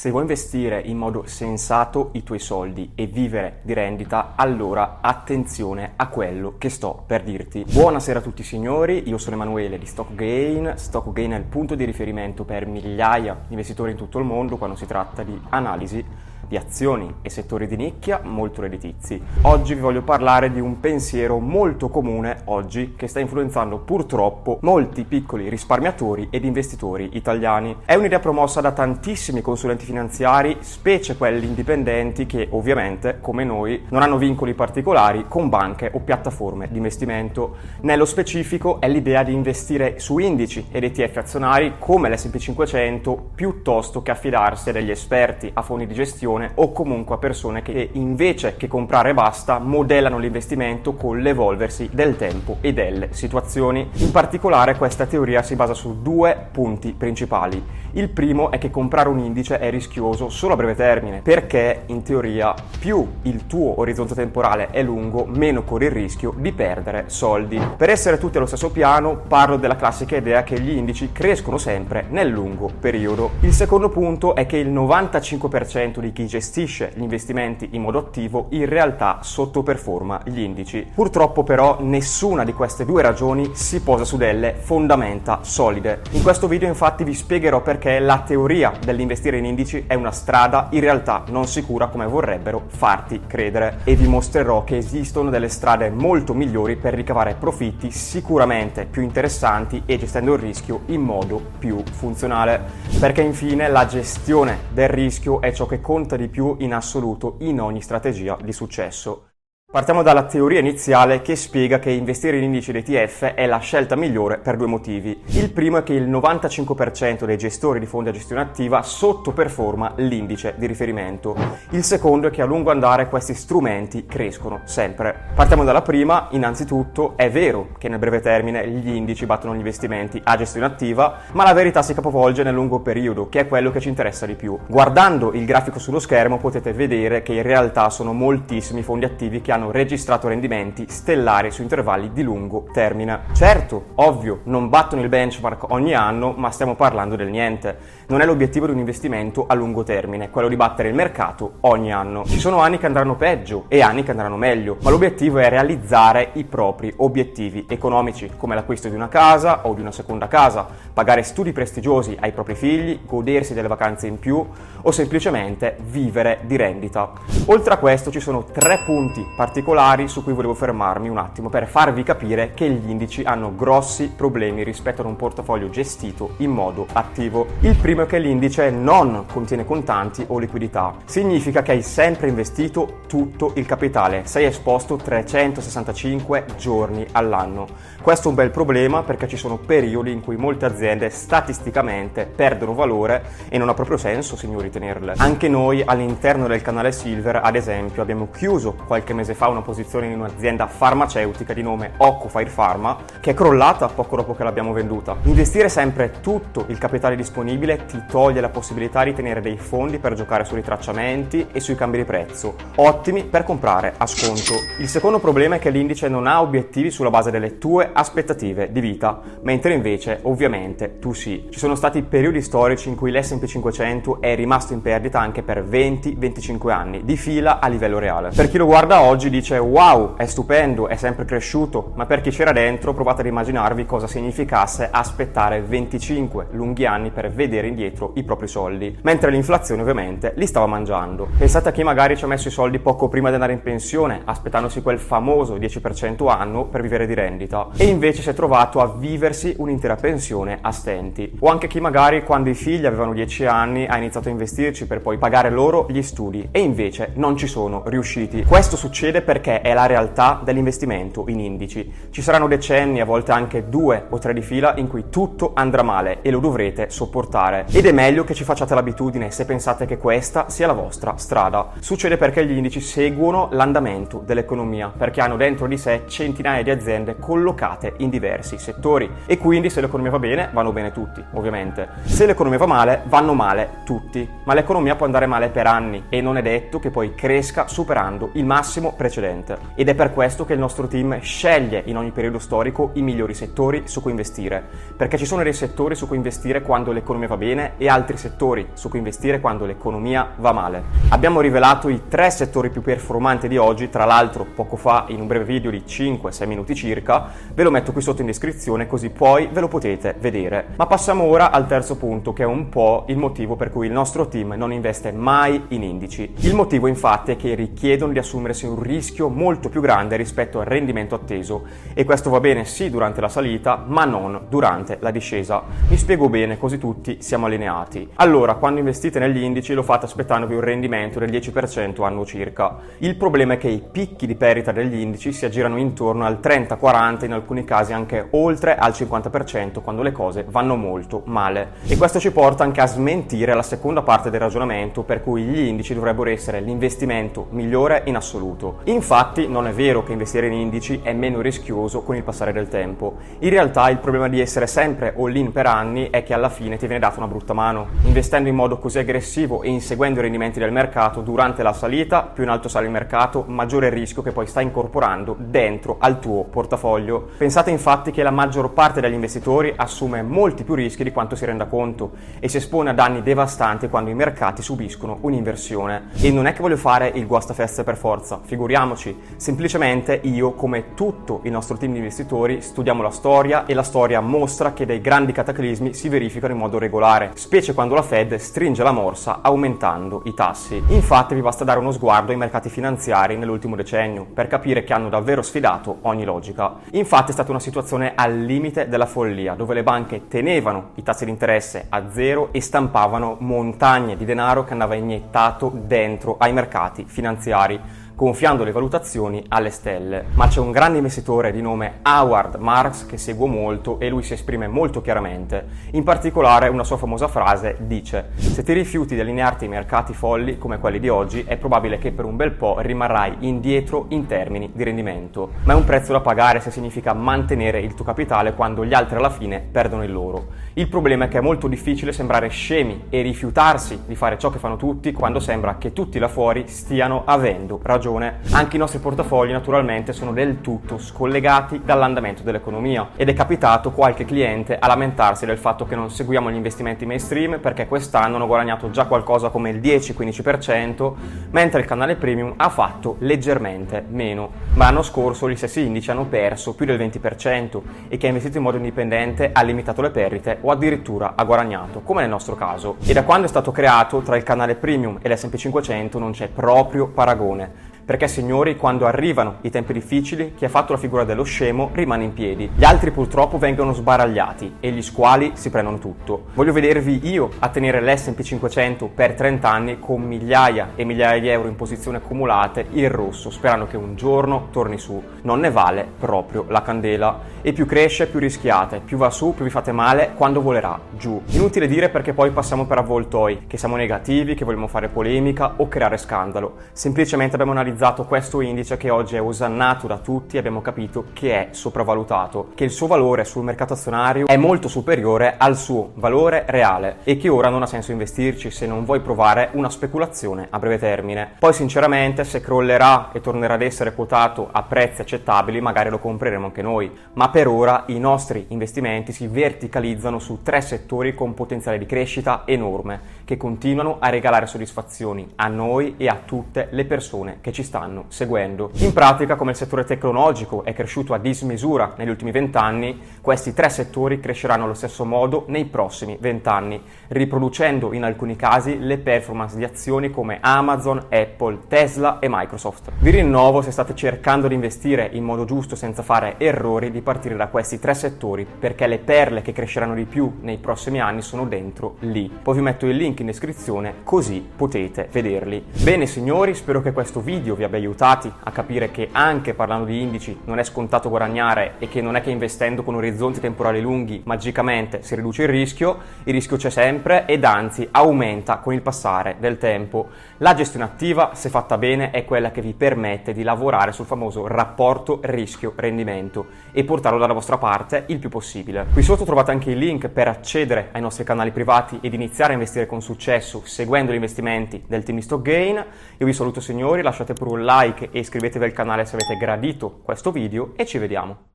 Se vuoi investire in modo sensato i tuoi soldi e vivere di rendita, allora attenzione a quello che sto per dirti. Buonasera a tutti signori, io sono Emanuele di StockGain. StockGain è il punto di riferimento per migliaia di investitori in tutto il mondo quando si tratta di analisi di azioni e settori di nicchia molto redditizi. Oggi vi voglio parlare di un pensiero molto comune oggi che sta influenzando purtroppo molti piccoli risparmiatori ed investitori italiani. È un'idea promossa da tantissimi consulenti finanziari, specie quelli indipendenti che ovviamente, come noi, non hanno vincoli particolari con banche o piattaforme di investimento. Nello specifico è l'idea di investire su indici ed ETF azionari come l'S&P 500 piuttosto che affidarsi a degli esperti, a fondi di gestione persone o comunque a persone che invece che comprare basta modellano l'investimento con l'evolversi del tempo e delle situazioni. In particolare questa teoria si basa su due punti principali. Il primo è che comprare un indice è rischioso solo a breve termine, perché in teoria più il tuo orizzonte temporale è lungo, meno corri il rischio di perdere soldi. Per essere tutti allo stesso piano, parlo della classica idea che gli indici crescono sempre nel lungo periodo. Il secondo punto è che il 95% di chi gestisce gli investimenti in modo attivo in realtà sottoperforma gli indici. Purtroppo però nessuna di queste due ragioni si posa su delle fondamenta solide. In questo video infatti vi spiegherò perché la teoria dell'investire in indici è una strada in realtà non sicura come vorrebbero farti credere e vi mostrerò che esistono delle strade molto migliori per ricavare profitti sicuramente più interessanti e gestendo il rischio in modo più funzionale. Perché infine la gestione del rischio è ciò che conta di più in assoluto in ogni strategia di successo. Partiamo dalla teoria iniziale che spiega che investire in indici ETF è la scelta migliore per due motivi. Il primo è che il 95% dei gestori di fondi a gestione attiva sottoperforma l'indice di riferimento. Il secondo è che a lungo andare questi strumenti crescono sempre. Partiamo dalla prima, innanzitutto è vero che nel breve termine gli indici battono gli investimenti a gestione attiva, ma la verità si capovolge nel lungo periodo, che è quello che ci interessa di più. Guardando il grafico sullo schermo potete vedere che in realtà sono moltissimi fondi attivi che hanno hanno registrato rendimenti stellari su intervalli di lungo termine. Certo, ovvio, non battono il benchmark ogni anno, ma stiamo parlando del niente. Non è l'obiettivo di un investimento a lungo termine, quello di battere il mercato ogni anno. Ci sono anni che andranno peggio e anni che andranno meglio, ma l'obiettivo è realizzare i propri obiettivi economici, come l'acquisto di una casa o di una seconda casa, pagare studi prestigiosi ai propri figli, godersi delle vacanze in più o semplicemente vivere di rendita. Oltre a questo ci sono tre punti particolari particolari su cui volevo fermarmi un attimo per farvi capire che gli indici hanno grossi problemi rispetto ad un portafoglio gestito in modo attivo. Il primo è che l'indice non contiene contanti o liquidità. Significa che hai sempre investito tutto il capitale, sei esposto 365 giorni all'anno. Questo è un bel problema perché ci sono periodi in cui molte aziende statisticamente perdono valore e non ha proprio senso, signori, tenerle. Anche noi all'interno del canale Silver, ad esempio, abbiamo chiuso qualche mese fa fa una posizione in un'azienda farmaceutica di nome Occufire Pharma che è crollata poco dopo che l'abbiamo venduta. Investire sempre tutto il capitale disponibile ti toglie la possibilità di tenere dei fondi per giocare sui ritracciamenti e sui cambi di prezzo, ottimi per comprare a sconto. Il secondo problema è che l'indice non ha obiettivi sulla base delle tue aspettative di vita, mentre invece ovviamente tu sì. Ci sono stati periodi storici in cui l'S&P 500 è rimasto in perdita anche per 20-25 anni di fila a livello reale. Per chi lo guarda oggi dice wow, è stupendo, è sempre cresciuto, ma per chi c'era dentro provate ad immaginarvi cosa significasse aspettare 25 lunghi anni per vedere indietro i propri soldi, mentre l'inflazione ovviamente li stava mangiando. Pensate a chi magari ci ha messo i soldi poco prima di andare in pensione, aspettandosi quel famoso 10% anno per vivere di rendita, e invece si è trovato a viversi un'intera pensione a stenti. O anche chi magari quando i figli avevano 10 anni ha iniziato a investirci per poi pagare loro gli studi e invece non ci sono riusciti. Questo succede succede perché è la realtà dell'investimento in indici. Ci saranno decenni, a volte anche due o tre di fila, in cui tutto andrà male e lo dovrete sopportare. Ed è meglio che ci facciate l'abitudine se pensate che questa sia la vostra strada. Succede perché gli indici seguono l'andamento dell'economia, perché hanno dentro di sé centinaia di aziende collocate in diversi settori. E quindi se l'economia va bene, vanno bene tutti, ovviamente. Se l'economia va male, vanno male tutti. Ma l'economia può andare male per anni e non è detto che poi cresca superando il massimo precedente. Ed è per questo che il nostro team sceglie in ogni periodo storico i migliori settori su cui investire, perché ci sono dei settori su cui investire quando l'economia va bene e altri settori su cui investire quando l'economia va male. Abbiamo rivelato i tre settori più performanti di oggi, tra l'altro poco fa in un breve video di 5-6 minuti circa, ve lo metto qui sotto in descrizione così poi ve lo potete vedere. Ma passiamo ora al terzo punto che è un po' il motivo per cui il nostro team non investe mai in indici. Il motivo infatti è che richiedono di assumersi un rischio molto più grande rispetto al rendimento atteso e questo va bene sì durante la salita ma non durante la discesa. Mi spiego bene così tutti siamo allineati. Allora, quando investite negli indici lo fate aspettandovi un rendimento del 10% annuo circa. Il problema è che i picchi di perdita degli indici si aggirano intorno al 30-40, in alcuni casi anche oltre al 50% quando le cose vanno molto male. E questo ci porta anche a smentire la seconda parte del ragionamento per cui gli indici dovrebbero essere l'investimento migliore in assoluto. Infatti non è vero che investire in indici è meno rischioso con il passare del tempo. In realtà il problema di essere sempre all-in per anni è che alla fine ti viene data una brutta mano. Investendo in modo così aggressivo e inseguendo i rendimenti del mercato durante la salita, più in alto sale il mercato, maggiore il rischio che poi stai incorporando dentro al tuo portafoglio. Pensate infatti che la maggior parte degli investitori assume molti più rischi di quanto si renda conto e si espone a danni devastanti quando i mercati subiscono un'inversione. E non è che voglio fare il guastafeste per forza, figuriamoci, semplicemente io come tutto il nostro team di investitori studiamo la storia e la storia mostra che dei grandi cataclismi si verificano in modo regolare, specie quando la Fed stringe la morsa aumentando i tassi. Infatti vi basta dare uno sguardo ai mercati finanziari nell'ultimo decennio per capire che hanno davvero sfidato ogni logica. Infatti è stata una situazione al limite della follia, dove le banche tenevano i tassi di interesse a zero e stampavano montagne di denaro che andava iniettato dentro ai mercati finanziari gonfiando le valutazioni alle stelle. Ma c'è un grande investitore di nome Howard Marks che seguo molto e lui si esprime molto chiaramente. In particolare una sua famosa frase dice se ti rifiuti di allinearti ai mercati folli come quelli di oggi è probabile che per un bel po' rimarrai indietro in termini di rendimento. Ma è un prezzo da pagare se significa mantenere il tuo capitale quando gli altri alla fine perdono il loro. Il problema è che è molto difficile sembrare scemi e rifiutarsi di fare ciò che fanno tutti quando sembra che tutti là fuori stiano avendo ragione ragione, anche i nostri portafogli naturalmente sono del tutto scollegati dall'andamento dell'economia ed è capitato qualche cliente a lamentarsi del fatto che non seguiamo gli investimenti mainstream perché quest'anno hanno guadagnato già qualcosa come il 10-15%, mentre il canale premium ha fatto leggermente meno. Ma l'anno scorso gli stessi indici hanno perso più del 20% e chi ha investito in modo indipendente ha limitato le perdite o addirittura ha guadagnato, come nel nostro caso. E da quando è stato creato tra il canale premium e l'S&P 500 non c'è proprio paragone perché signori, quando arrivano i tempi difficili, chi ha fatto la figura dello scemo rimane in piedi. Gli altri purtroppo vengono sbaragliati e gli squali si prendono tutto. Voglio vedervi io a tenere l'S&P 500 per 30 anni con migliaia e migliaia di euro in posizioni accumulate in rosso, sperando che un giorno torni su. Non ne vale proprio la candela. E più cresce, più rischiate, più va su, più vi fate male quando volerà giù. Inutile dire perché poi passiamo per avvoltoi, che siamo negativi, che vogliamo fare polemica o creare scandalo. Semplicemente abbiamo analizzato analizzato questo indice che oggi è osannato da tutti, abbiamo capito che è sopravvalutato, che il suo valore sul mercato azionario è molto superiore al suo valore reale e che ora non ha senso investirci se non vuoi provare una speculazione a breve termine. Poi sinceramente se crollerà e tornerà ad essere quotato a prezzi accettabili magari lo compreremo anche noi, ma per ora i nostri investimenti si verticalizzano su tre settori con potenziale di crescita enorme che continuano a regalare soddisfazioni a noi e a tutte le persone che ci stanno seguendo. In pratica, come il settore tecnologico è cresciuto a dismisura negli ultimi vent'anni, questi tre settori cresceranno allo stesso modo nei prossimi vent'anni, riproducendo in alcuni casi le performance di azioni come Amazon, Apple, Tesla e Microsoft. Vi rinnovo se state cercando di investire in modo giusto senza fare errori di partire da questi tre settori, perché le perle che cresceranno di più nei prossimi anni sono dentro lì. Poi vi metto il link in descrizione così potete vederli. Bene signori, spero che questo video vi abbia aiutati a capire che anche parlando di indici non è scontato guadagnare e che non è che investendo con orizzonti temporali lunghi magicamente si riduce il rischio, il rischio c'è sempre ed anzi aumenta con il passare del tempo. La gestione attiva, se fatta bene, è quella che vi permette di lavorare sul famoso rapporto rischio-rendimento e portarlo dalla vostra parte il più possibile. Qui sotto trovate anche il link per accedere ai nostri canali privati ed iniziare a investire con successo seguendo gli investimenti del team Stock Gain. Io vi saluto signori, lasciate pure un like e iscrivetevi al canale se avete gradito questo video e ci vediamo.